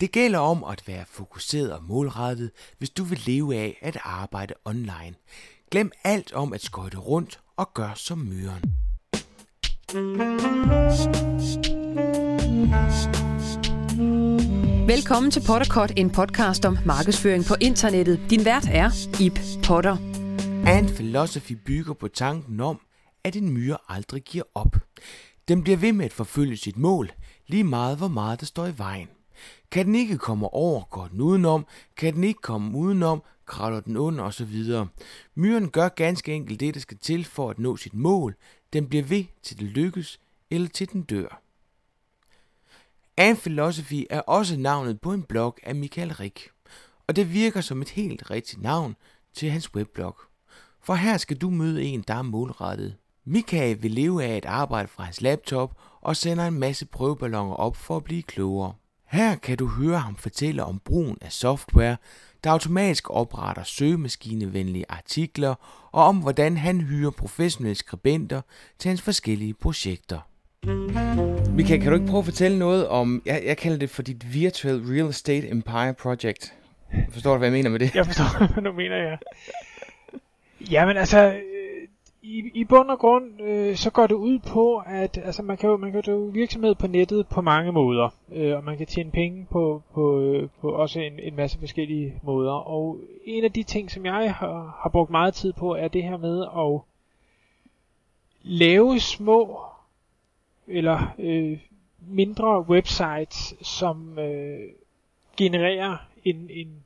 Det gælder om at være fokuseret og målrettet, hvis du vil leve af at arbejde online. Glem alt om at skøjte rundt og gør som myren. Velkommen til Potterkort, en podcast om markedsføring på internettet. Din vært er Ip Potter. And Philosophy bygger på tanken om, at en myre aldrig giver op. Den bliver ved med at forfølge sit mål, lige meget hvor meget der står i vejen. Kan den ikke komme over, går den udenom. Kan den ikke komme udenom, kravler den under osv. Myren gør ganske enkelt det, der skal til for at nå sit mål. Den bliver ved, til det lykkes, eller til den dør. An Philosophy er også navnet på en blog af Michael Rik, og det virker som et helt rigtigt navn til hans webblog. For her skal du møde en, der er målrettet. Michael vil leve af at arbejde fra hans laptop og sender en masse prøveballoner op for at blive klogere. Her kan du høre ham fortælle om brugen af software, der automatisk opretter søgemaskinevenlige artikler, og om hvordan han hyrer professionelle skribenter til hans forskellige projekter. Michael, kan du ikke prøve at fortælle noget om, jeg, jeg kalder det for dit Virtual Real Estate Empire Project. Forstår du, hvad jeg mener med det? Jeg forstår, hvad du mener, ja. Jamen altså, i, i bund og grund, øh, så går det ud på, at altså, man kan jo man kan jo virksomhed på nettet på mange måder, øh, og man kan tjene penge på, på, øh, på også en, en masse forskellige måder. Og en af de ting, som jeg har, har brugt meget tid på, er det her med at lave små eller øh, mindre websites, som øh, genererer en, en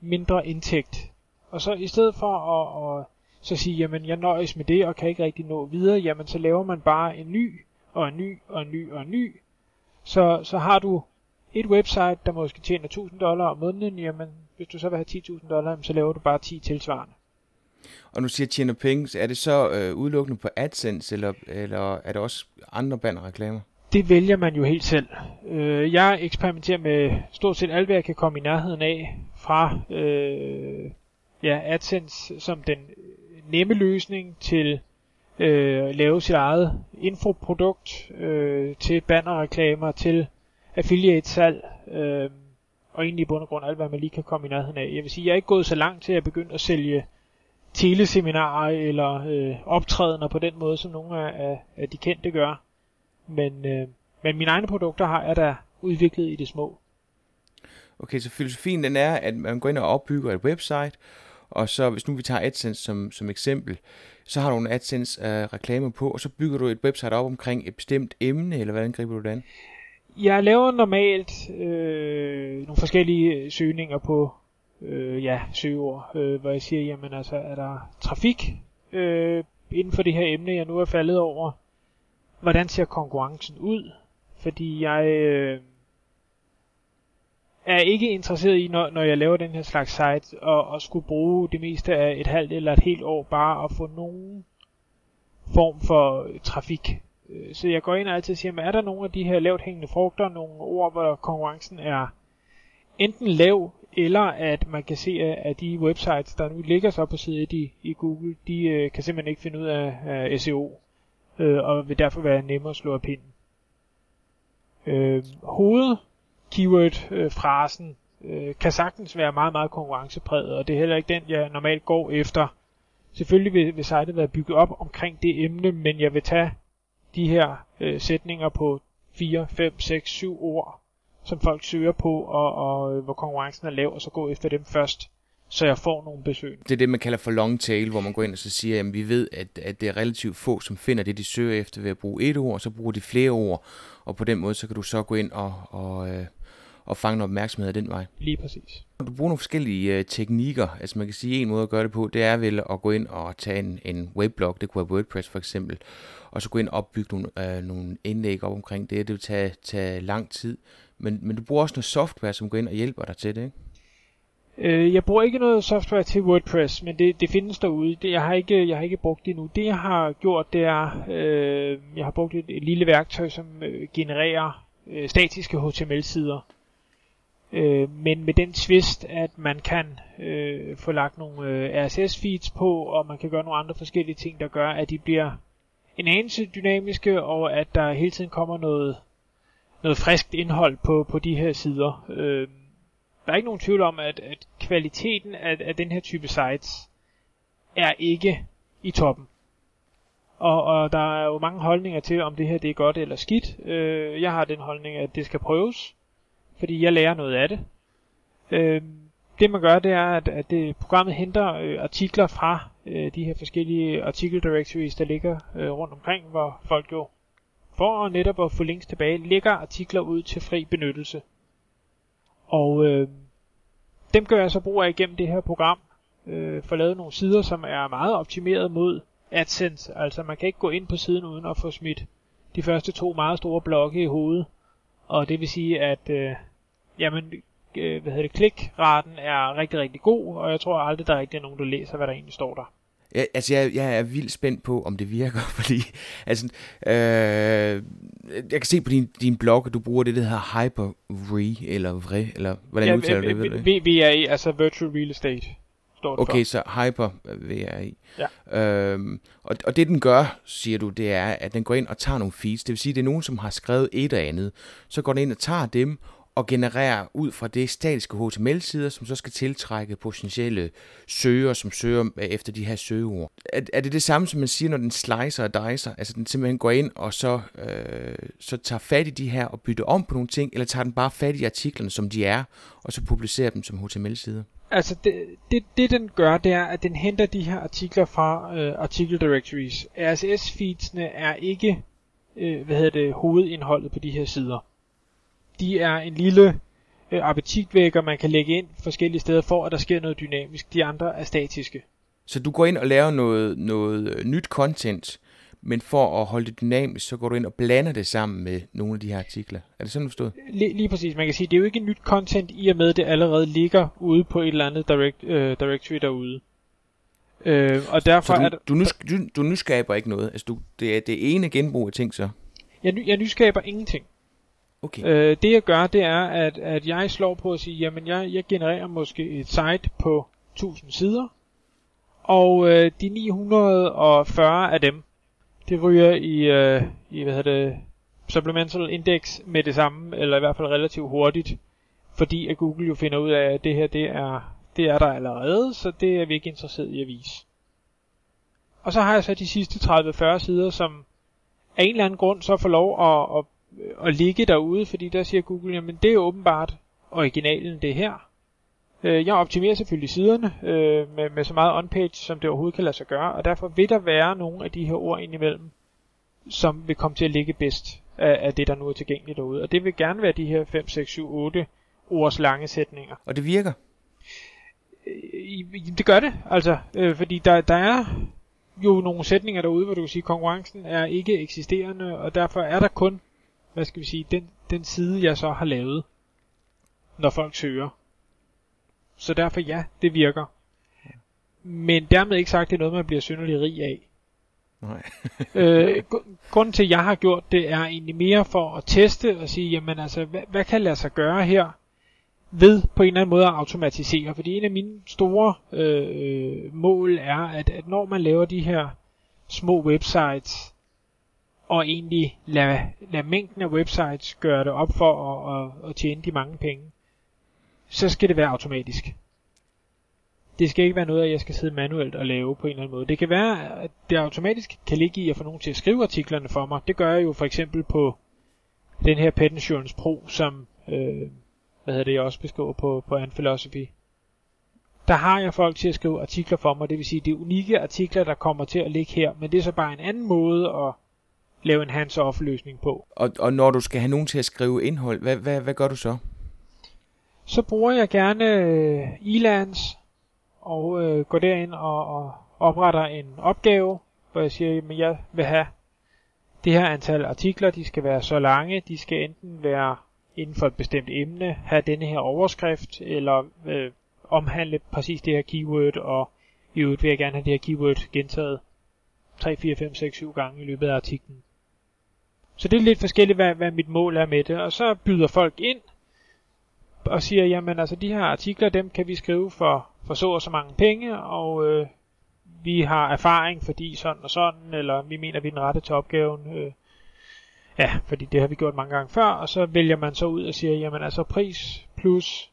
mindre indtægt. Og så i stedet for at, at så sige, jamen jeg nøjes med det og kan ikke rigtig nå videre, jamen så laver man bare en ny og en ny og en ny og en ny. Så, så har du et website, der måske tjener 1000 dollar om måneden, jamen hvis du så vil have 10.000 dollar, så laver du bare 10 tilsvarende. Og nu siger tjener penge, så er det så øh, udelukkende på AdSense, eller, eller er det også andre bannerreklamer? Det vælger man jo helt selv. Øh, jeg eksperimenterer med stort set alt, hvad jeg kan komme i nærheden af fra øh, ja, AdSense som den nemme løsning til øh, lave sit eget infoprodukt, øh, til bannerreklamer, til affiliate-salg, øh, og egentlig i bund og grund alt, hvad man lige kan komme i nærheden af. Jeg vil sige, jeg er ikke gået så langt til at begynde at sælge teleseminarer eller øh, optrædener på den måde, som nogle af, af de kendte gør. Men, øh, men mine egne produkter har jeg da udviklet i det små. Okay, så filosofien den er, at man går ind og opbygger et website, og så hvis nu vi tager AdSense som, som eksempel, så har du en AdSense-reklamer øh, på, og så bygger du et website op omkring et bestemt emne, eller hvordan griber du det an? Jeg laver normalt øh, nogle forskellige øh, søgninger på øh, ja, søgeord, øh, hvor jeg siger, jamen altså, er der trafik øh, inden for det her emne, jeg nu er faldet over? Hvordan ser konkurrencen ud? Fordi jeg øh, er ikke interesseret i, når, når jeg laver den her slags site, og, og skulle bruge det meste af et halvt eller et helt år bare at få nogen form for øh, trafik. Øh, så jeg går ind og altid siger, er der nogle af de her lavt hængende frugter, nogle ord, hvor konkurrencen er enten lav, eller at man kan se, at de websites, der nu ligger så på side i, i Google, de øh, kan simpelthen ikke finde ud af, af SEO, øh, og vil derfor være nemmere at slå af pinden. Øh, hoved keyword-frasen øh, øh, kan sagtens være meget, meget konkurrencepræget, og det er heller ikke den, jeg normalt går efter. Selvfølgelig vil, vil sitet være bygget op omkring det emne, men jeg vil tage de her øh, sætninger på 4, 5, 6, 7 ord, som folk søger på, og, og øh, hvor konkurrencen er lav, og så gå efter dem først, så jeg får nogle besøg. Det er det, man kalder for long tail, hvor man går ind og så siger, at vi ved, at, at det er relativt få, som finder det, de søger efter ved at bruge et ord, så bruger de flere ord, og på den måde, så kan du så gå ind og, og, øh, og fange opmærksomhed af den vej. Lige præcis. Du bruger nogle forskellige øh, teknikker, altså man kan sige, en måde at gøre det på, det er vel at gå ind og tage en, en weblog, det kunne være WordPress for eksempel, og så gå ind og opbygge nogle, øh, nogle indlæg op omkring det, det vil tage, tage lang tid, men, men du bruger også noget software, som går ind og hjælper dig til det, ikke? Øh, jeg bruger ikke noget software til WordPress, men det, det findes derude. Det, jeg, har ikke, jeg har ikke brugt det endnu. Det jeg har gjort, det er, øh, jeg har brugt et, et lille værktøj, som øh, genererer øh, statiske HTML-sider. Øh, men med den twist, at man kan øh, få lagt nogle øh, RSS-feeds på, og man kan gøre nogle andre forskellige ting, der gør, at de bliver en anelse dynamiske, og at der hele tiden kommer noget noget friskt indhold på, på de her sider. Øh, der er ikke nogen tvivl om, at, at kvaliteten af, af den her type sites er ikke i toppen. Og, og der er jo mange holdninger til, om det her det er godt eller skidt. Øh, jeg har den holdning, at det skal prøves, fordi jeg lærer noget af det. Øh, det man gør, det er, at, at det, programmet henter øh, artikler fra øh, de her forskellige artikel directories, der ligger øh, rundt omkring, hvor folk jo for at netop at få links tilbage, lægger artikler ud til fri benyttelse. Og øh, dem gør jeg så brug af igennem det her program, øh, for lavet nogle sider, som er meget optimeret mod AdSense. Altså man kan ikke gå ind på siden uden at få smidt de første to meget store blokke i hovedet. Og det vil sige, at øh, jamen, øh, hvad hedder det, klikraten er rigtig, rigtig god, og jeg tror aldrig, der er rigtig nogen, der læser, hvad der egentlig står der. Ja, altså, jeg, jeg er vildt spændt på, om det virker, fordi altså, øh, jeg kan se på din, din blog, at du bruger det, der hedder Hyper-V, eller VRE, eller hvordan ja, udtaler du det? VRE, altså Virtual Real Estate. Står okay, for. så Hyper VRE. Ja. Øhm, og, og det den gør, siger du, det er, at den går ind og tager nogle feeds. Det vil sige, at det er nogen, som har skrevet et eller andet. Så går den ind og tager dem, og generere ud fra det statiske HTML-sider, som så skal tiltrække potentielle søgere, som søger øh, efter de her søgeord. Er, er det det samme, som man siger, når den slicer og dicer? Altså den simpelthen går ind og så, øh, så tager fat i de her og bytter om på nogle ting, eller tager den bare fat i artiklerne, som de er, og så publicerer dem som HTML-sider? Altså det, det, det den gør, det er, at den henter de her artikler fra øh, artikel directories. RSS-feedsene er ikke øh, hvad hedder det, hovedindholdet på de her sider de er en lille øh, appetitvækker, man kan lægge ind forskellige steder for, at der sker noget dynamisk. De andre er statiske. Så du går ind og laver noget, noget øh, nyt content, men for at holde det dynamisk, så går du ind og blander det sammen med nogle af de her artikler. Er det sådan forstået? Lige, lige præcis. Man kan sige, det er jo ikke nyt content i og med, det allerede ligger ude på et eller andet direct, øh, directory derude. Øh, og derfor så du, er der, du, nu, du, du nyskaber ikke noget? Altså, du, det er det ene genbrug af ting så? Jeg, jeg nyskaber ingenting. Okay. Øh, det jeg gør, det er, at, at jeg slår på at sige, jamen jeg, jeg genererer måske et site på 1000 sider, og øh, de 940 af dem, det ryger i, øh, i hvad hedder det, supplemental index med det samme, eller i hvert fald relativt hurtigt, fordi at Google jo finder ud af, at det her, det er, det er der allerede, så det er vi ikke interesseret i at vise. Og så har jeg så de sidste 30-40 sider, som af en eller anden grund så får lov at, at at ligge derude, fordi der siger Google, jamen det er åbenbart originalen det her. Øh, jeg optimerer selvfølgelig siderne øh, med, med så meget on-page, som det overhovedet kan lade sig gøre, og derfor vil der være nogle af de her ord indimellem, som vil komme til at ligge bedst af, af det, der nu er tilgængeligt derude. Og det vil gerne være de her 5, 6, 7, 8 ords lange sætninger. Og det virker? Øh, det gør det, altså, øh, fordi der, der er jo nogle sætninger derude, hvor du kan sige, at konkurrencen er ikke eksisterende, og derfor er der kun hvad skal vi sige, den, den side, jeg så har lavet, når folk søger. Så derfor ja, det virker. Men dermed ikke sagt, det er noget, man bliver synderlig rig af. Nej. øh, grunden til, at jeg har gjort det, er egentlig mere for at teste og sige, jamen altså, hvad, hvad kan lade sig gøre her, ved på en eller anden måde at automatisere. Fordi en af mine store øh, mål er, at, at når man laver de her små websites, og egentlig lade, lade mængden af websites gøre det op for at, at, at tjene de mange penge, så skal det være automatisk. Det skal ikke være noget, at jeg skal sidde manuelt og lave på en eller anden måde. Det kan være, at det automatisk kan ligge i at få nogen til at skrive artiklerne for mig. Det gør jeg jo for eksempel på den her Pet Insurance Pro, som øh, hvad hedder det, jeg også beskriver på, på Philosophy. Der har jeg folk til at skrive artikler for mig, det vil sige, det er unikke artikler, der kommer til at ligge her, men det er så bare en anden måde at lave en hands-off løsning på. Og, og når du skal have nogen til at skrive indhold, hvad, hvad, hvad gør du så? Så bruger jeg gerne øh, Elans og øh, går derind og, og opretter en opgave, hvor jeg siger, at jeg vil have det her antal artikler, de skal være så lange, de skal enten være inden for et bestemt emne, have denne her overskrift, eller øh, omhandle præcis det her keyword, og i øvrigt vil jeg gerne have det her keyword gentaget 3, 4, 5, 6, 7 gange i løbet af artiklen. Så det er lidt forskelligt, hvad, hvad mit mål er med det. Og så byder folk ind og siger, jamen altså de her artikler, dem kan vi skrive for, for så og så mange penge, og øh, vi har erfaring, fordi sådan og sådan, eller vi mener, vi er den rette til opgaven. Øh. Ja, fordi det har vi gjort mange gange før, og så vælger man så ud og siger, jamen altså pris plus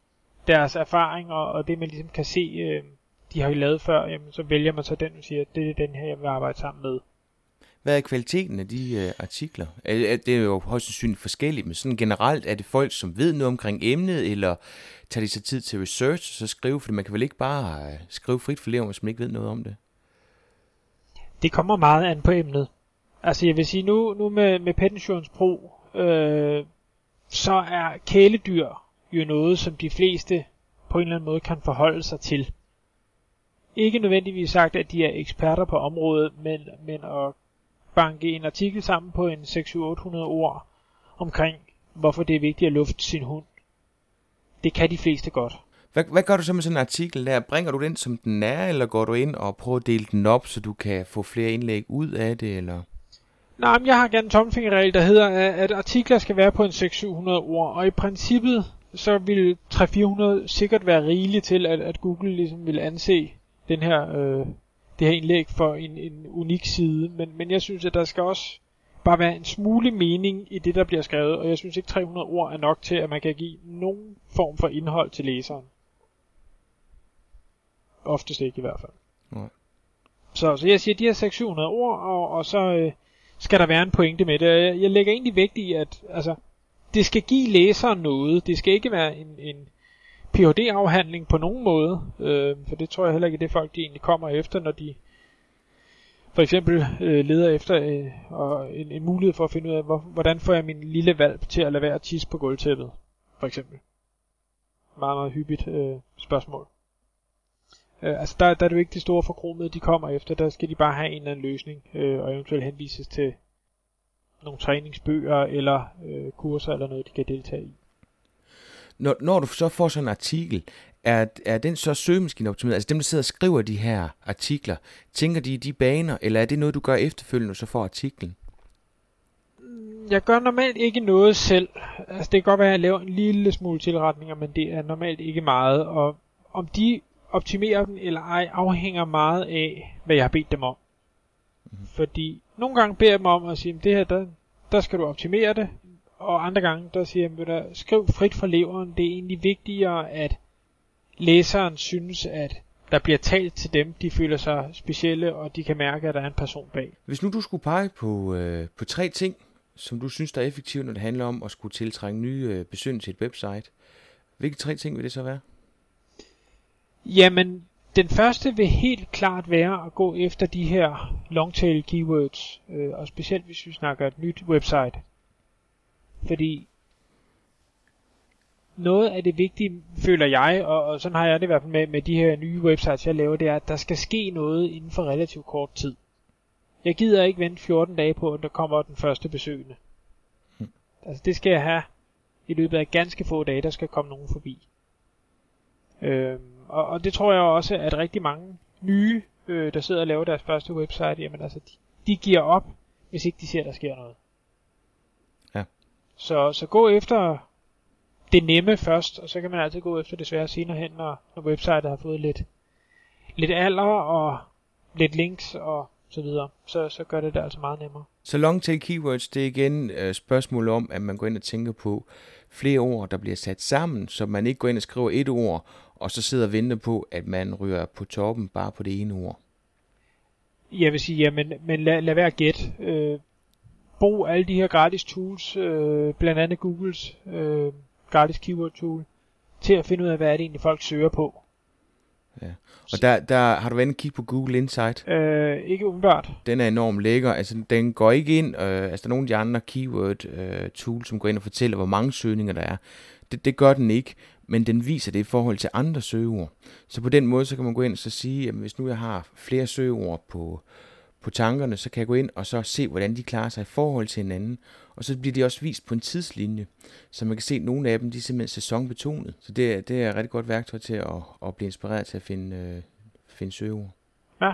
deres erfaring og, og det man ligesom kan se, øh, de har jo lavet før, jamen så vælger man så den og siger, det er den her, jeg vil arbejde sammen med. Hvad er kvaliteten af de øh, artikler? Er, er, det er jo højst sandsynligt forskelligt, men sådan generelt er det folk, som ved noget omkring emnet, eller tager de sig tid til research og så skrive, for man kan vel ikke bare øh, skrive frit for lever, hvis man ikke ved noget om det? Det kommer meget an på emnet. Altså jeg vil sige, nu, nu med, med Pet Insurance Pro, øh, så er kæledyr jo noget, som de fleste på en eller anden måde kan forholde sig til. Ikke nødvendigvis sagt, at de er eksperter på området, men, men at banke en artikel sammen på en 600-800 ord omkring, hvorfor det er vigtigt at lufte sin hund. Det kan de fleste godt. Hvad, hvad gør du så med sådan en artikel der? Bringer du den som den er, eller går du ind og prøver at dele den op, så du kan få flere indlæg ud af det, eller? Nej, men jeg har gerne en tomfingerregel, der hedder, at artikler skal være på en 600-700 ord, og i princippet, så vil 300-400 sikkert være rigeligt til, at, at Google ligesom vil anse den her, øh, det her indlæg for en, en unik side. Men, men jeg synes, at der skal også bare være en smule mening i det, der bliver skrevet, og jeg synes ikke 300 ord er nok til, at man kan give nogen form for indhold til læseren. Oftest ikke i hvert fald. Nej. Så, så jeg siger, de her 600-700 ord, og, og så øh, skal der være en pointe med det. Jeg, jeg lægger egentlig vægt i, at altså, det skal give læseren noget. Det skal ikke være en, en Ph.D.-afhandling på nogen måde, øh, for det tror jeg heller ikke, det folk de egentlig kommer efter, når de for eksempel øh, leder efter øh, og en, en mulighed for at finde ud af, hvor, hvordan får jeg min lille valp til at lade være at tisse på gulvtæppet, for eksempel. Meget, meget hyppigt øh, spørgsmål. Øh, altså der, der er det jo ikke de store forkromede, de kommer efter, der skal de bare have en eller anden løsning, øh, og eventuelt henvises til nogle træningsbøger eller øh, kurser eller noget, de kan deltage i. Når, når du så får sådan en artikel, er, er den så søgemaskineoptimeret? Altså dem, der sidder og skriver de her artikler, tænker de i de baner, eller er det noget, du gør efterfølgende, så får artiklen? Jeg gør normalt ikke noget selv. Altså det kan godt være, at jeg laver en lille smule tilretninger, men det er normalt ikke meget. Og om de optimerer den eller ej, afhænger meget af, hvad jeg har bedt dem om. Mm-hmm. Fordi nogle gange beder jeg dem om at sige, det her, der, der skal du optimere det, og andre gange, der siger jeg, der, skriv frit fra leveren, det er egentlig vigtigere, at læseren synes, at der bliver talt til dem, de føler sig specielle, og de kan mærke, at der er en person bag. Hvis nu du skulle pege på, øh, på tre ting, som du synes, der er effektivt, når det handler om at skulle tiltrække nye øh, besøg til et website, hvilke tre ting vil det så være? Jamen, den første vil helt klart være at gå efter de her longtail keywords, øh, og specielt hvis vi snakker et nyt website. Fordi noget af det vigtige, føler jeg, og, og sådan har jeg det i hvert fald med, med de her nye websites, jeg laver, det er, at der skal ske noget inden for relativt kort tid. Jeg gider ikke vente 14 dage på, at der kommer den første besøgende. Hmm. Altså det skal jeg have i løbet af ganske få dage, der skal komme nogen forbi. Øhm, og, og det tror jeg også, at rigtig mange nye, øh, der sidder og laver deres første website, jamen altså, de, de giver op, hvis ikke de ser, der sker noget. Så, så gå efter det nemme først, og så kan man altid gå efter det svære senere hen, når, når websitet har fået lidt, lidt alder og lidt links og så videre. Så, så gør det det altså meget nemmere. Så long tail keywords, det er igen øh, spørgsmål om, at man går ind og tænker på flere ord, der bliver sat sammen, så man ikke går ind og skriver et ord, og så sidder og venter på, at man ryger på toppen bare på det ene ord. Jeg vil sige, ja, men, men lad, lad være gæt. Øh, brug alle de her gratis tools, øh, blandt andet Googles øh, gratis keyword tool, til at finde ud af, hvad er det egentlig folk søger på. Ja. Og der, der har du været kigge på Google Insight? Øh, ikke umiddelbart. Den er enormt lækker. Altså, den går ikke ind. Øh, altså, der er nogle af de andre keyword øh, tools, som går ind og fortæller, hvor mange søgninger der er. Det, det gør den ikke, men den viser det i forhold til andre søgeord. Så på den måde, så kan man gå ind og så sige, at hvis nu jeg har flere søgeord på, på tankerne, så kan jeg gå ind og så se, hvordan de klarer sig i forhold til hinanden. Og så bliver de også vist på en tidslinje, så man kan se, at nogle af dem de er simpelthen sæsonbetonet. Så det, det er et rigtig godt værktøj til at, at blive inspireret til at finde, øh, finde søgeord. Ja.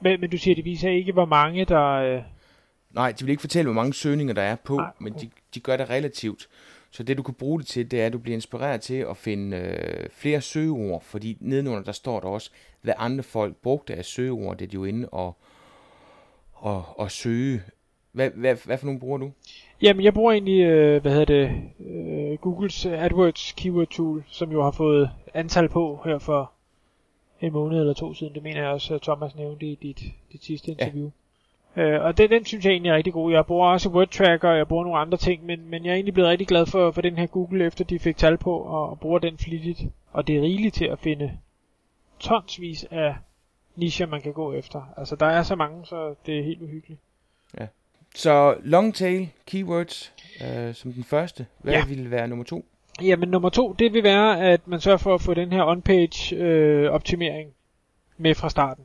Men, men du siger, at det viser ikke, hvor mange der... Øh... Nej, de vil ikke fortælle, hvor mange søgninger der er på, Nej, men de, de gør det relativt. Så det du kan bruge det til, det er, at du bliver inspireret til at finde øh, flere søgeord, fordi nedenunder der står der også, hvad andre folk brugte af søgeord, det er de jo inde og, og, og søge Hvad, hvad, hvad for nogle bruger du? Jamen, jeg bruger egentlig, øh, hvad hedder det, øh, Googles AdWords Keyword Tool, som jo har fået antal på her for en måned eller to siden. Det mener jeg også, at Thomas nævnte i dit, dit sidste interview. Ja. Øh, og den, den synes jeg egentlig er rigtig god. Jeg bruger også Word Tracker, og jeg bruger nogle andre ting, men, men jeg er egentlig blevet rigtig glad for, for den her Google, efter de fik tal på, og, og bruger den flittigt. Og det er rigeligt til at finde tonsvis af nischer, man kan gå efter. Altså, der er så mange, så det er helt uhyggeligt. Ja. Så long tail keywords øh, som den første. Hvad ja. ville være nummer to? Jamen nummer to, det vil være, at man sørger for at få den her on-page øh, optimering med fra starten.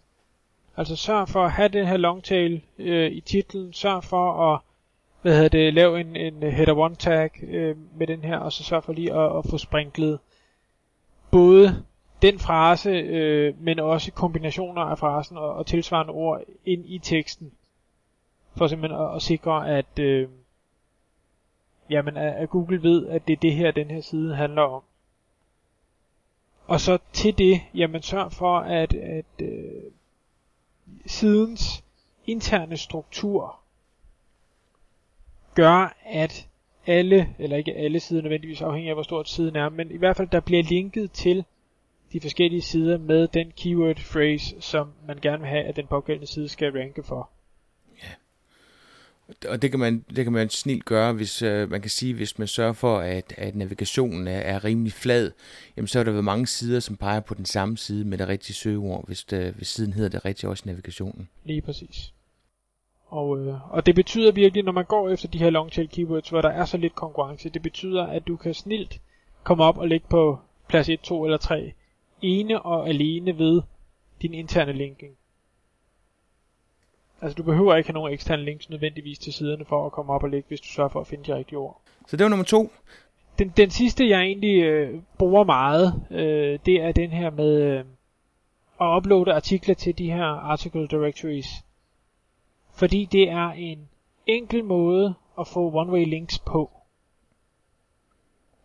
Altså sørg for at have den her long tail øh, i titlen, sørg for at hvad hedder det, lave en, en header one tag øh, med den her, og så sørg for lige at, at få sprinklet både den frase, øh, men også kombinationer af frasen og, og tilsvarende ord ind i teksten, for simpelthen at, at sikre, at, øh, jamen, at Google ved, at det er det her, den her side handler om. Og så til det, jamen sørg for, at, at øh, sidens interne struktur gør, at alle, eller ikke alle sider nødvendigvis afhængig af hvor stort siden er, men i hvert fald der bliver linket til de forskellige sider med den keyword phrase, som man gerne vil have, at den pågældende side skal ranke for. Og det kan man, det kan man snilt gøre, hvis øh, man kan sige, hvis man sørger for, at, at navigationen er, er rimelig flad, jamen så er der vel mange sider, som peger på den samme side med det rigtige søgeord, hvis, det, hvis siden hedder det rigtige også navigationen. Lige præcis. Og, øh, og det betyder virkelig, når man går efter de her long tail keywords, hvor der er så lidt konkurrence, det betyder, at du kan snilt komme op og ligge på plads 1, 2 eller 3, ene og alene ved din interne linking. Altså du behøver ikke have nogen eksterne links nødvendigvis til siderne for at komme op og ligge, hvis du sørger for at finde de rigtige ord. Så det var nummer to. Den, den sidste jeg egentlig øh, bruger meget, øh, det er den her med øh, at uploade artikler til de her article directories. Fordi det er en enkel måde at få one-way links på.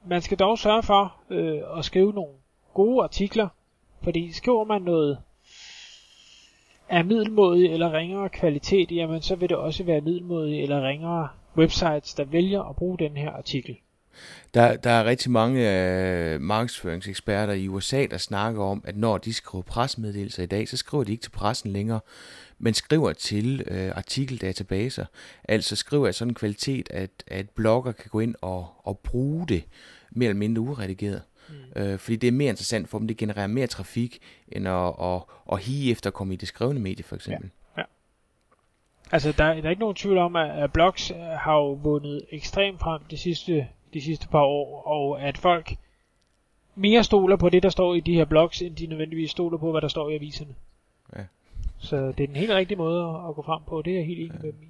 Man skal dog sørge for øh, at skrive nogle gode artikler, fordi skriver man noget af middelmodig eller ringere kvalitet, jamen så vil det også være middelmodige eller ringere websites, der vælger at bruge den her artikel. Der, der er rigtig mange øh, markedsføringseksperter i USA, der snakker om, at når de skriver presmeddelelser i dag, så skriver de ikke til pressen længere, men skriver til øh, artikeldatabaser. Altså skriver af sådan en kvalitet, at, at blogger kan gå ind og, og bruge det mere eller mindre uredigeret. Mm. Øh, fordi det er mere interessant for dem, det genererer mere trafik, end at, at, at hige efter at komme i det skrevne medie, for eksempel. Ja. ja. Altså, der, der er ikke nogen tvivl om, at, at blogs øh, har jo vundet ekstremt frem de sidste, de sidste par år, og at folk mere stoler på det, der står i de her blogs, end de nødvendigvis stoler på, hvad der står i aviserne. Ja. Så det er den helt rigtige måde at, at gå frem på, det er jeg helt enig ja. med dem i.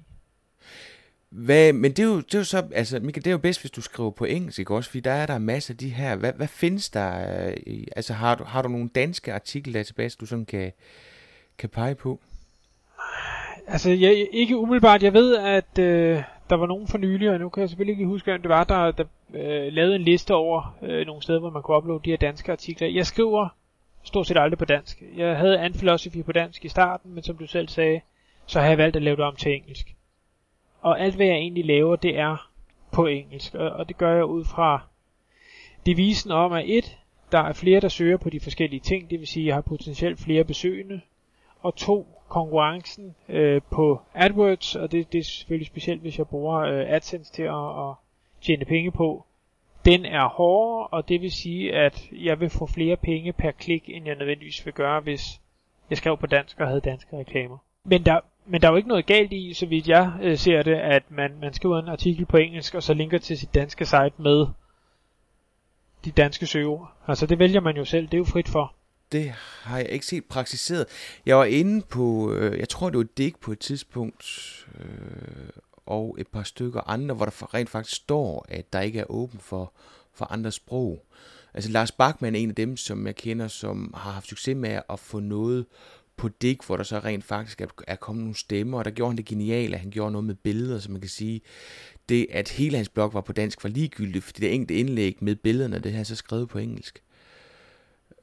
Hvad, men det er, jo, det er jo så, altså Michael, det er jo bedst, hvis du skriver på engelsk, ikke også? Fordi der er der masser af de her, hvad, hvad findes der, øh, altså har du, har du nogle danske artikeldatabaser, du sådan kan, kan pege på? Altså, jeg, ikke umiddelbart. Jeg ved, at øh, der var nogen for nylig, og nu kan jeg selvfølgelig ikke huske, hvem det var, der, der øh, lavede en liste over øh, nogle steder, hvor man kunne uploade de her danske artikler. Jeg skriver stort set aldrig på dansk. Jeg havde Anphilosophy på dansk i starten, men som du selv sagde, så har jeg valgt at lave det om til engelsk og alt hvad jeg egentlig laver, det er på engelsk, og det gør jeg ud fra devisen om, at et, der er flere, der søger på de forskellige ting, det vil sige, at jeg har potentielt flere besøgende, og to, konkurrencen øh, på AdWords, og det, det er selvfølgelig specielt, hvis jeg bruger øh, AdSense til at, at tjene penge på, den er hårdere, og det vil sige, at jeg vil få flere penge per klik, end jeg nødvendigvis vil gøre, hvis jeg skrev på dansk og havde danske reklamer. Men der, men der er jo ikke noget galt i, så vidt jeg øh, ser det, at man, man skriver en artikel på engelsk, og så linker til sit danske site med de danske søgeord. Altså det vælger man jo selv, det er jo frit for. Det har jeg ikke set praktiseret. Jeg var inde på, øh, jeg tror det var Dig på et tidspunkt, øh, og et par stykker andre, hvor der rent faktisk står, at der ikke er åben for, for andre sprog. Altså Lars Bachmann er en af dem, som jeg kender, som har haft succes med at få noget på Dick, hvor der så rent faktisk er, er kommet nogle stemmer, og der gjorde han det geniale, at han gjorde noget med billeder, så man kan sige, det at hele hans blog var på dansk var ligegyldigt, fordi det enkelte indlæg med billederne, det har så skrevet på engelsk.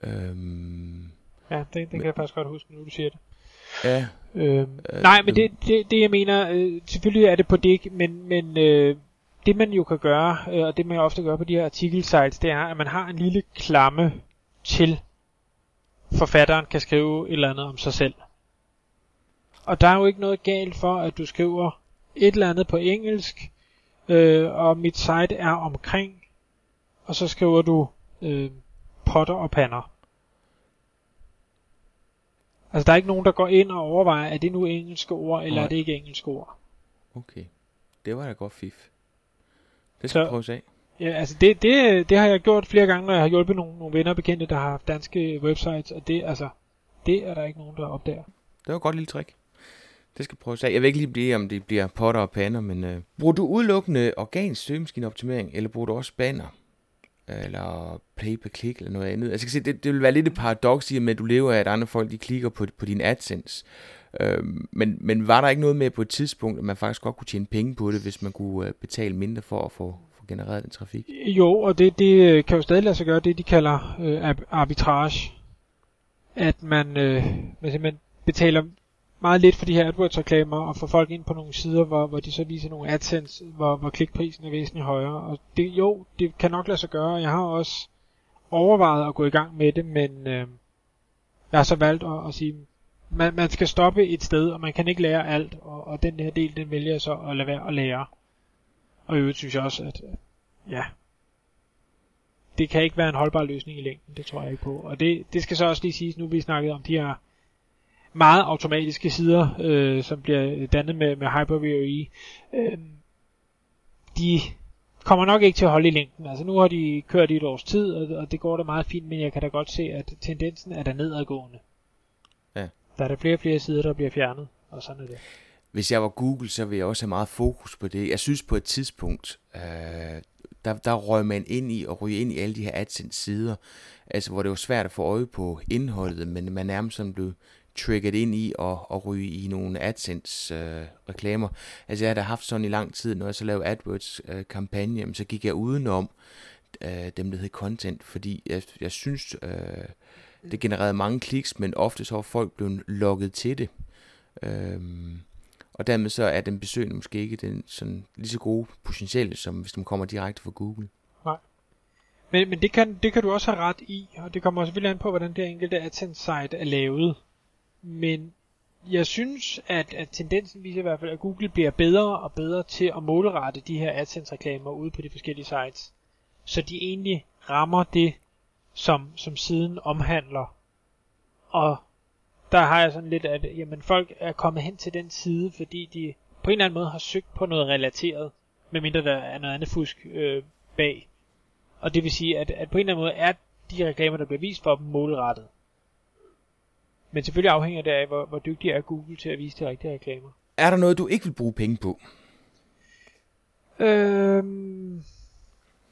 Øhm, ja, det, det kan men, jeg faktisk godt huske, nu du siger det. Ja. Øhm, øh, nej, men det, det, det jeg mener, øh, selvfølgelig er det på det, men, men øh, det man jo kan gøre, øh, og det man ofte gør på de her artikelsites, det er, at man har en lille klamme til forfatteren kan skrive et eller andet om sig selv. Og der er jo ikke noget galt for, at du skriver et eller andet på engelsk, øh, og mit site er omkring, og så skriver du øh, potter og pander. Altså der er ikke nogen, der går ind og overvejer, er det nu engelske ord, eller Nej. er det ikke engelske ord. Okay, det var da godt fif. Det skal så, prøve at se. Ja, altså det, det, det har jeg gjort flere gange, når jeg har hjulpet nogle, nogle venner og bekendte, der har haft danske websites, og det, altså, det er der ikke nogen, der opdager. Det var et godt lille trick. Det skal prøve at. Jeg ved ikke lige blive, om det bliver potter og pander, men øh, bruger du udelukkende organisk søgemaskineoptimering, eller bruger du også banner? Eller pay per click eller noget andet? Altså, jeg kan se, det, det vil være lidt et paradoks i, at du lever af, at andre folk de klikker på, på din AdSense. Øh, men, men var der ikke noget med på et tidspunkt, at man faktisk godt kunne tjene penge på det, hvis man kunne øh, betale mindre for at få, få genereret den trafik? Jo, og det, det øh, kan jo stadig lade sig gøre, det de kalder øh, arbitrage. At man, øh, man simpelthen betaler meget lidt for de her AdWords-reklamer og får folk ind på nogle sider, hvor, hvor de så viser nogle AdSense, hvor, hvor klikprisen er væsentligt højere. Og det, jo, det kan nok lade sig gøre. Jeg har også overvejet at gå i gang med det, men øh, jeg har så valgt at, at sige, man, man skal stoppe et sted, og man kan ikke lære alt, og, og den her del, den vælger jeg så at lade være at lære. Og i øvrigt synes jeg også, at ja, det kan ikke være en holdbar løsning i længden, det tror jeg ikke på. Og det, det skal så også lige siges, nu vi snakket om de her meget automatiske sider, øh, som bliver dannet med, med Hyper-VRE, øh, de kommer nok ikke til at holde i længden. Altså nu har de kørt i et års tid, og, og det går da meget fint, men jeg kan da godt se, at tendensen er der nedadgående. Ja. Der er der flere og flere sider, der bliver fjernet, og sådan er det. Hvis jeg var Google, så ville jeg også have meget fokus på det. Jeg synes på et tidspunkt, øh, der, der røg man ind i og ryge ind i alle de her AdSense-sider, altså hvor det var svært at få øje på indholdet, men man nærmest sådan blev trigget ind i at, at ryge i nogle AdSense-reklamer. Øh, altså jeg har da haft sådan i lang tid, når jeg så lavede AdWords-kampagne, øh, så gik jeg udenom øh, dem, der hed content, fordi jeg, jeg synes, øh, det genererede mange kliks, men ofte så var folk blevet logget til det. Øh, og dermed så er den besøgende måske ikke den sådan lige så gode potentielle, som hvis de kommer direkte fra Google. Nej. Men, men det, kan, det kan du også have ret i, og det kommer selvfølgelig an på, hvordan det enkelte AdSense-site er lavet. Men jeg synes, at, at tendensen viser i hvert fald, at Google bliver bedre og bedre til at målrette de her AdSense-reklamer ude på de forskellige sites. Så de egentlig rammer det, som, som siden omhandler. Og der har jeg sådan lidt, at jamen, folk er kommet hen til den side, fordi de på en eller anden måde har søgt på noget relateret, medmindre der er noget andet fusk øh, bag. Og det vil sige, at, at på en eller anden måde er de reklamer, der bliver vist for dem, målrettet. Men selvfølgelig afhænger det af, hvor, hvor dygtig er Google til at vise de rigtige reklamer. Er der noget, du ikke vil bruge penge på? Øhm,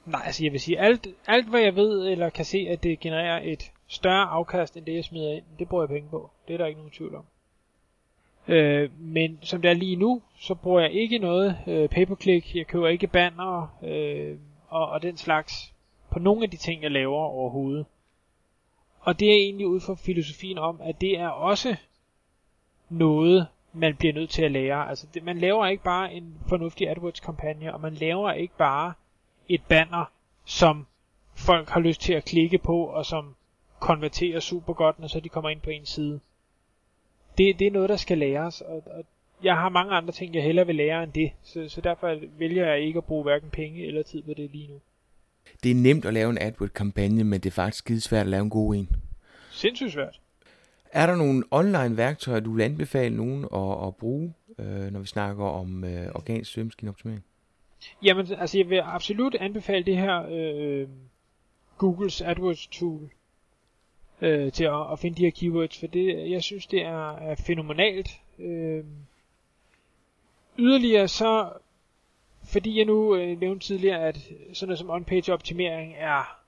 nej, altså jeg vil sige, alt, alt hvad jeg ved, eller kan se, at det genererer et større afkast, end det jeg smider ind, det bruger jeg penge på. Det er der ikke nogen tvivl om. Øh, men som det er lige nu, så bruger jeg ikke noget øh, pay-per-click, jeg køber ikke banner øh, og, og den slags på nogle af de ting, jeg laver overhovedet. Og det er egentlig ud fra filosofien om, at det er også noget, man bliver nødt til at lære. Altså, det, man laver ikke bare en fornuftig AdWords-kampagne, og man laver ikke bare et banner, som folk har lyst til at klikke på, og som konverterer super godt, når så de kommer ind på en side. Det, det er noget, der skal læres, og, og jeg har mange andre ting, jeg hellere vil lære end det, så, så derfor vælger jeg ikke at bruge hverken penge eller tid på det lige nu. Det er nemt at lave en AdWords-kampagne, men det er faktisk skide svært at lave en god en. Sindssygt svært. Er der nogle online værktøjer, du vil anbefale nogen at, at bruge, øh, når vi snakker om øh, organisk søgemaskineoptimering? Jamen, altså jeg vil absolut anbefale det her øh, Googles AdWords tool øh, til at, at finde de her keywords, for det, jeg synes, det er, er fænomenalt. Øh, yderligere så fordi jeg nu øh, nævnte tidligere, at sådan noget som on-page optimering er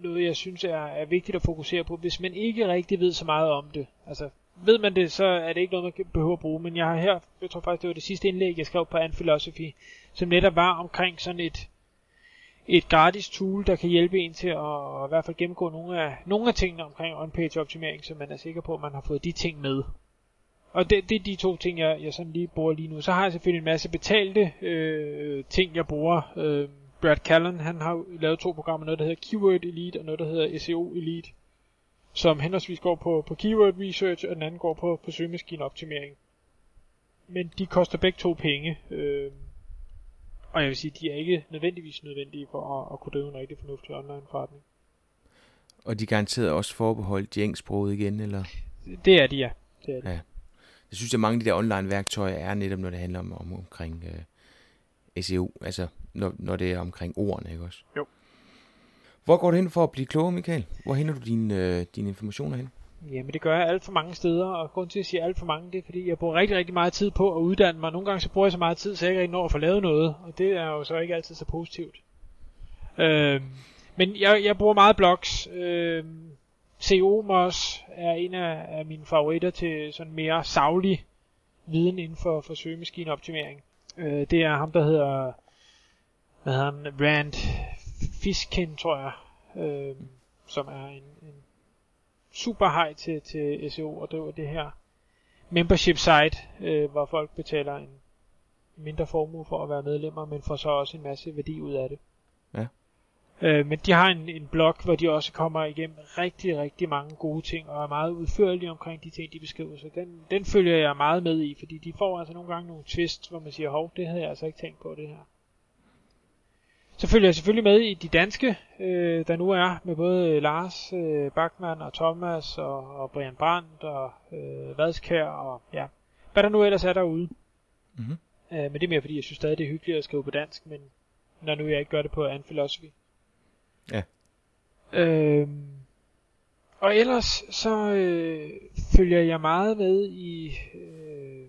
noget, jeg synes er, er vigtigt at fokusere på, hvis man ikke rigtig ved så meget om det. Altså, ved man det, så er det ikke noget, man behøver at bruge, men jeg har her, jeg tror faktisk, det var det sidste indlæg, jeg skrev på Philosophy, som netop var omkring sådan et, et gratis tool, der kan hjælpe en til at, at i hvert fald gennemgå nogle af, nogle af tingene omkring on-page optimering, så man er sikker på, at man har fået de ting med. og det, det er de to ting, jeg, jeg sådan lige bruger lige nu. Så har jeg selvfølgelig en masse betalte øh, ting, jeg bruger. Øh, Brad Callen, han har lavet to programmer, noget der hedder Keyword Elite og noget der hedder SEO Elite, som henholdsvis går på, på keyword research, og den anden går på, på søgemaskineoptimering. Men de koster begge to penge, øh, og jeg vil sige, de er ikke nødvendigvis nødvendige for at, at kunne drive en rigtig fornuftig online forretning. Og de er garanteret også forbeholdt de engsproget igen, eller? Det er de, ja. Det er de. Ja. Jeg synes, at mange af de der online værktøjer er netop, når det handler om, om omkring øh, SEO, altså når, når det er omkring ordene, ikke også? Jo. Hvor går du hen for at blive klogere, Michael? Hvor henter du dine, øh, dine informationer hen? Jamen det gør jeg alt for mange steder, og grund til at sige alt for mange, det er fordi, jeg bruger rigtig, rigtig meget tid på at uddanne mig. Nogle gange så bruger jeg så meget tid, så jeg ikke rigtig når at få lavet noget, og det er jo så ikke altid så positivt. Øh, men jeg, jeg bruger meget blogs. Øh, COMOS er en af, af mine favoritter til sådan mere savlig viden inden for, for søgemaskineoptimering. Øh, det er ham, der hedder, hvad hedder han, Rand Fiskin, tror jeg, øh, som er en, en super hej til, til SEO og driver det her membership site, øh, hvor folk betaler en mindre formue for at være medlemmer, men får så også en masse værdi ud af det. Ja. Øh, men de har en, en blog, hvor de også kommer igennem rigtig, rigtig mange gode ting, og er meget udførlige omkring de ting, de beskriver. Så den, den følger jeg meget med i, fordi de får altså nogle gange nogle twist, hvor man siger, hov, det havde jeg altså ikke tænkt på det her. Så følger jeg selvfølgelig med i de danske, øh, der nu er, med både Lars øh, Bachmann og Thomas og, og Brian Brandt og øh, Vadskær og ja, hvad der nu ellers er derude. Mm-hmm. Øh, men det er mere fordi, jeg synes stadig, det er hyggeligt at skrive på dansk, men når nu jeg ikke gør det på An Philosophy. Ja. Øhm, og ellers så øh, følger jeg meget med i øh,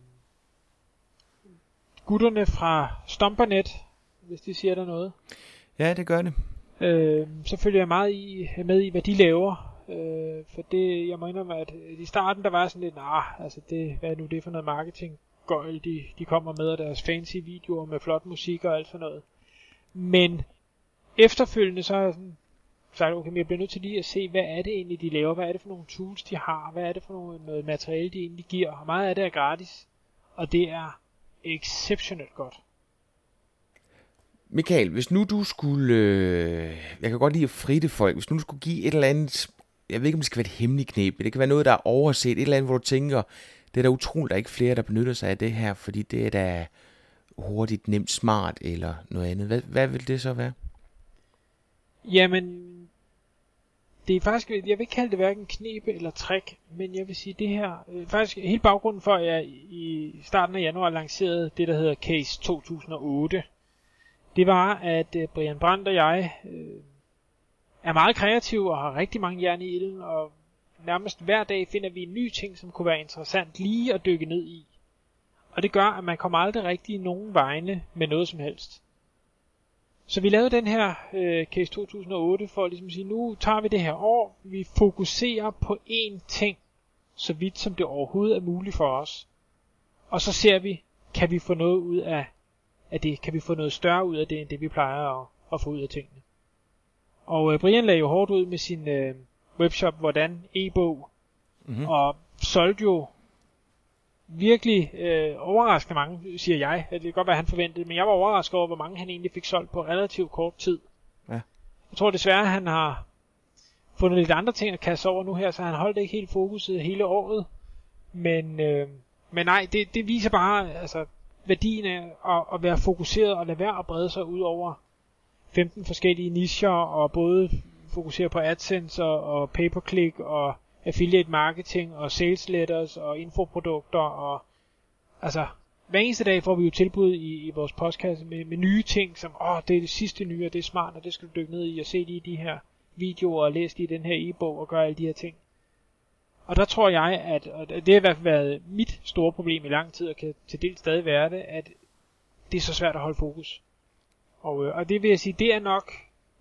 gutterne fra Stompernet, hvis de siger der noget. Ja, det gør det. Øh, så følger jeg meget i, med i, hvad de laver. Øh, for det, jeg må indrømme, at i starten der var sådan lidt, nah, altså det, hvad er nu det for noget marketing gøjl, de, de kommer med, og deres fancy videoer med flot musik og alt sådan noget. Men efterfølgende så har jeg sådan sagt, okay, men jeg bliver nødt til lige at se, hvad er det egentlig, de laver, hvad er det for nogle tools, de har, hvad er det for noget, noget materiale, de egentlig giver, og meget af det er gratis, og det er exceptionelt godt. Michael, hvis nu du skulle... Øh, jeg kan godt lide at fritte folk. Hvis nu du skulle give et eller andet... Jeg ved ikke, om det skal være et hemmeligt knep, men det kan være noget, der er overset. Et eller andet, hvor du tænker, det er da utroligt, der er ikke flere, der benytter sig af det her, fordi det er da hurtigt, nemt, smart eller noget andet. Hvad, hvad vil det så være? Jamen, det er faktisk, jeg vil ikke kalde det hverken knepe eller trick, men jeg vil sige det her, øh, faktisk hele baggrunden for, at jeg i starten af januar lancerede det, der hedder Case 2008, det var, at øh, Brian Brandt og jeg øh, er meget kreative og har rigtig mange jern i ilden, og nærmest hver dag finder vi en ny ting, som kunne være interessant lige at dykke ned i. Og det gør, at man kommer aldrig rigtig nogen vegne med noget som helst. Så vi lavede den her øh, case 2008 for ligesom at ligesom sige, nu tager vi det her år, vi fokuserer på én ting, så vidt som det overhovedet er muligt for os. Og så ser vi, kan vi få noget ud af, af det, kan vi få noget større ud af det, end det vi plejer at, at få ud af tingene. Og øh, Brian lagde jo hårdt ud med sin øh, webshop, hvordan e-bog, Mm-hmm. og solgte jo virkelig øh, overraskende mange, siger jeg. Det kan godt være, han forventede, men jeg var overrasket over, hvor mange han egentlig fik solgt på relativt kort tid. Ja. Jeg tror desværre, han har fundet lidt andre ting at kaste over nu her, så han holdt ikke helt fokuset hele året. Men, øh, men nej, det, det viser bare altså, værdien af at, at være fokuseret og lade være at brede sig ud over 15 forskellige nicher og både fokusere på AdSense og, og pay-per-click og affiliate marketing og sales letters og infoprodukter og altså hver eneste dag får vi jo tilbud i, i vores postkasse med, med nye ting, som åh, det er det sidste nye, og det er smart, og det skal du dykke ned i og se lige i de her videoer og læse lige i den her e-bog og gøre alle de her ting. Og der tror jeg, at og det har i hvert fald været mit store problem i lang tid, og kan til dels stadig være det, at det er så svært at holde fokus. Og, øh, og det vil jeg sige, det er nok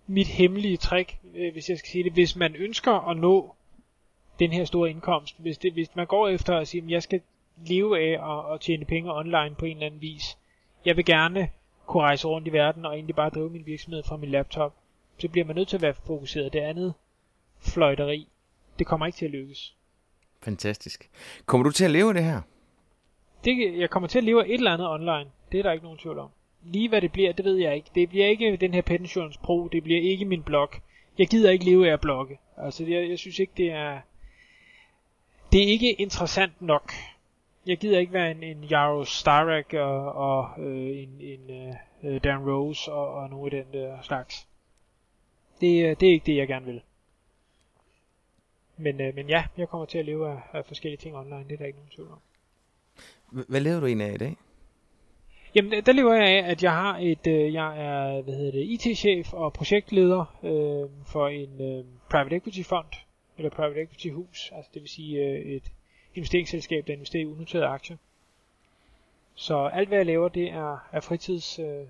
mit hemmelige trick, øh, hvis jeg skal sige det. Hvis man ønsker at nå den her store indkomst, hvis, det, hvis man går efter at sige, at jeg skal leve af at, at tjene penge online på en eller anden vis. Jeg vil gerne kunne rejse rundt i verden og egentlig bare drive min virksomhed fra min laptop. Så bliver man nødt til at være fokuseret. Det andet fløjteri, det kommer ikke til at lykkes. Fantastisk. Kommer du til at leve det her? det, jeg kommer til at leve et eller andet online. Det er der ikke nogen tvivl om. Lige hvad det bliver, det ved jeg ikke. Det bliver ikke den her Pet Insurance Pro, det bliver ikke min blog. Jeg gider ikke leve af at blogge. Altså, jeg, jeg synes ikke, det er... Det er ikke interessant nok. Jeg gider ikke være en, en Jaro Starak og, og øh, en, en øh, Dan Rose og, og nogle af den der slags. Det, øh, det er ikke det, jeg gerne vil. Men, øh, men ja, jeg kommer til at leve af, af forskellige ting online, det er der ikke nogen tvivl om. Hvad lever du egentlig af i dag? Jamen, der lever jeg af, at jeg har et, øh, jeg er, hvad hedder det, IT-chef og projektleder øh, for en øh, private equity fond, eller private equity hus, altså det vil sige øh, et investeringsselskab, der investerer i unoterede aktier. Så alt hvad jeg laver, det er, er fritids øh,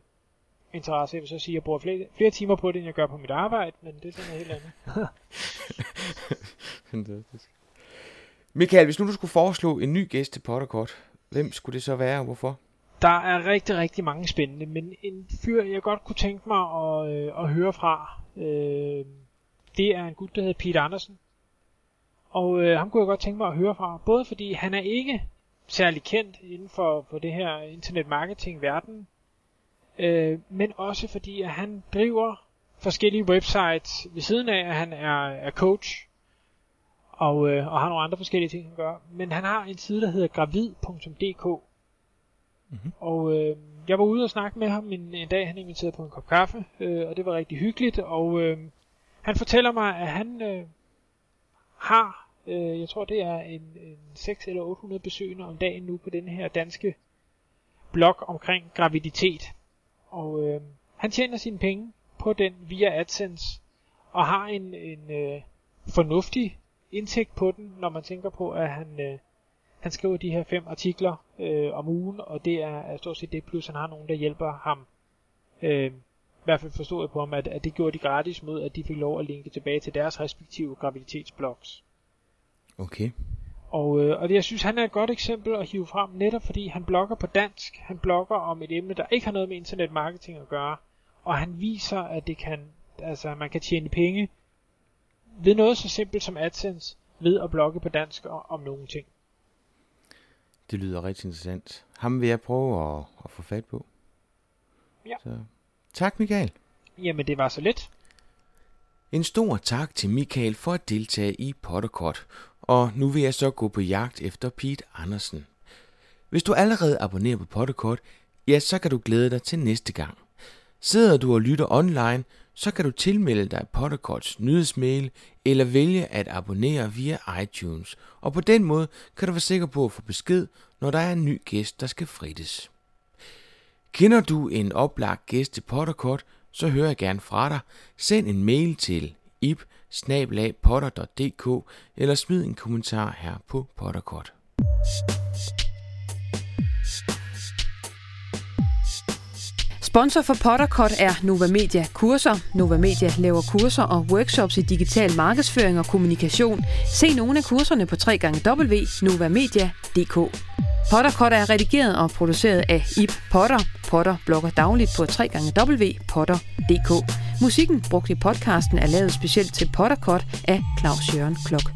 interesse. Jeg vil så sige, at jeg bruger flere, flere timer på det, end jeg gør på mit arbejde, men det er sådan noget helt andet. Fantastisk. Michael, hvis nu du skulle foreslå en ny gæst til Potterkort, hvem skulle det så være, og hvorfor? Der er rigtig, rigtig mange spændende, men en fyr, jeg godt kunne tænke mig at, øh, at høre fra, øh, det er en gut, der hedder Pete Andersen. Og øh, ham kunne jeg godt tænke mig at høre fra, både fordi han er ikke særlig kendt inden for, for det her internet marketing verden, øh, men også fordi at han driver forskellige websites ved siden af, at han er, er coach og, øh, og har nogle andre forskellige ting, han gør. Men han har en side, der hedder gravid.dk. Mm-hmm. Og øh, jeg var ude og snakke med ham en, en dag, han inviterede på en kop kaffe, øh, og det var rigtig hyggeligt. Og øh, han fortæller mig, at han øh, har, øh, jeg tror det er en, en 6 eller 800 besøgende om dagen nu på den her danske blog omkring graviditet. Og øh, han tjener sine penge på den via AdSense, og har en, en øh, fornuftig indtægt på den, når man tænker på, at han, øh, han skriver de her fem artikler øh, om ugen, og det er, er stort set det, plus han har nogen, der hjælper ham. Øh, I hvert fald forstod jeg på ham, at, at det gjorde de gratis mod, at de fik lov at linke tilbage til deres respektive graviditetsblogs. Okay. Og, øh, og det, jeg synes, han er et godt eksempel at hive frem, netop fordi han blogger på dansk. Han blogger om et emne, der ikke har noget med internetmarketing at gøre. Og han viser, at det kan, altså, man kan tjene penge ved noget så simpelt som AdSense, ved at blogge på dansk om nogle ting. Det lyder rigtig interessant. Ham vil jeg prøve at, at få fat på. Ja. Så, tak Michael. Jamen det var så let. En stor tak til Michael for at deltage i Potterkort, og nu vil jeg så gå på jagt efter Pete Andersen. Hvis du allerede abonnerer på Pottekort, ja, så kan du glæde dig til næste gang. Sidder du og lytter online, så kan du tilmelde dig Pottekorts nyhedsmail eller vælge at abonnere via iTunes, og på den måde kan du være sikker på at få besked, når der er en ny gæst, der skal frites. Kender du en oplagt gæst til Potterkort, så hører jeg gerne fra dig. Send en mail til ip eller smid en kommentar her på Potterkort. Sponsor for Pottercut er Nova Media Kurser. Nova Media laver kurser og workshops i digital markedsføring og kommunikation. Se nogle af kurserne på www.novamedia.dk. Pottercut er redigeret og produceret af Ip Potter. Potter blogger dagligt på www.potter.dk. Musikken brugt i podcasten er lavet specielt til Pottercut af Claus Jørgen Klok.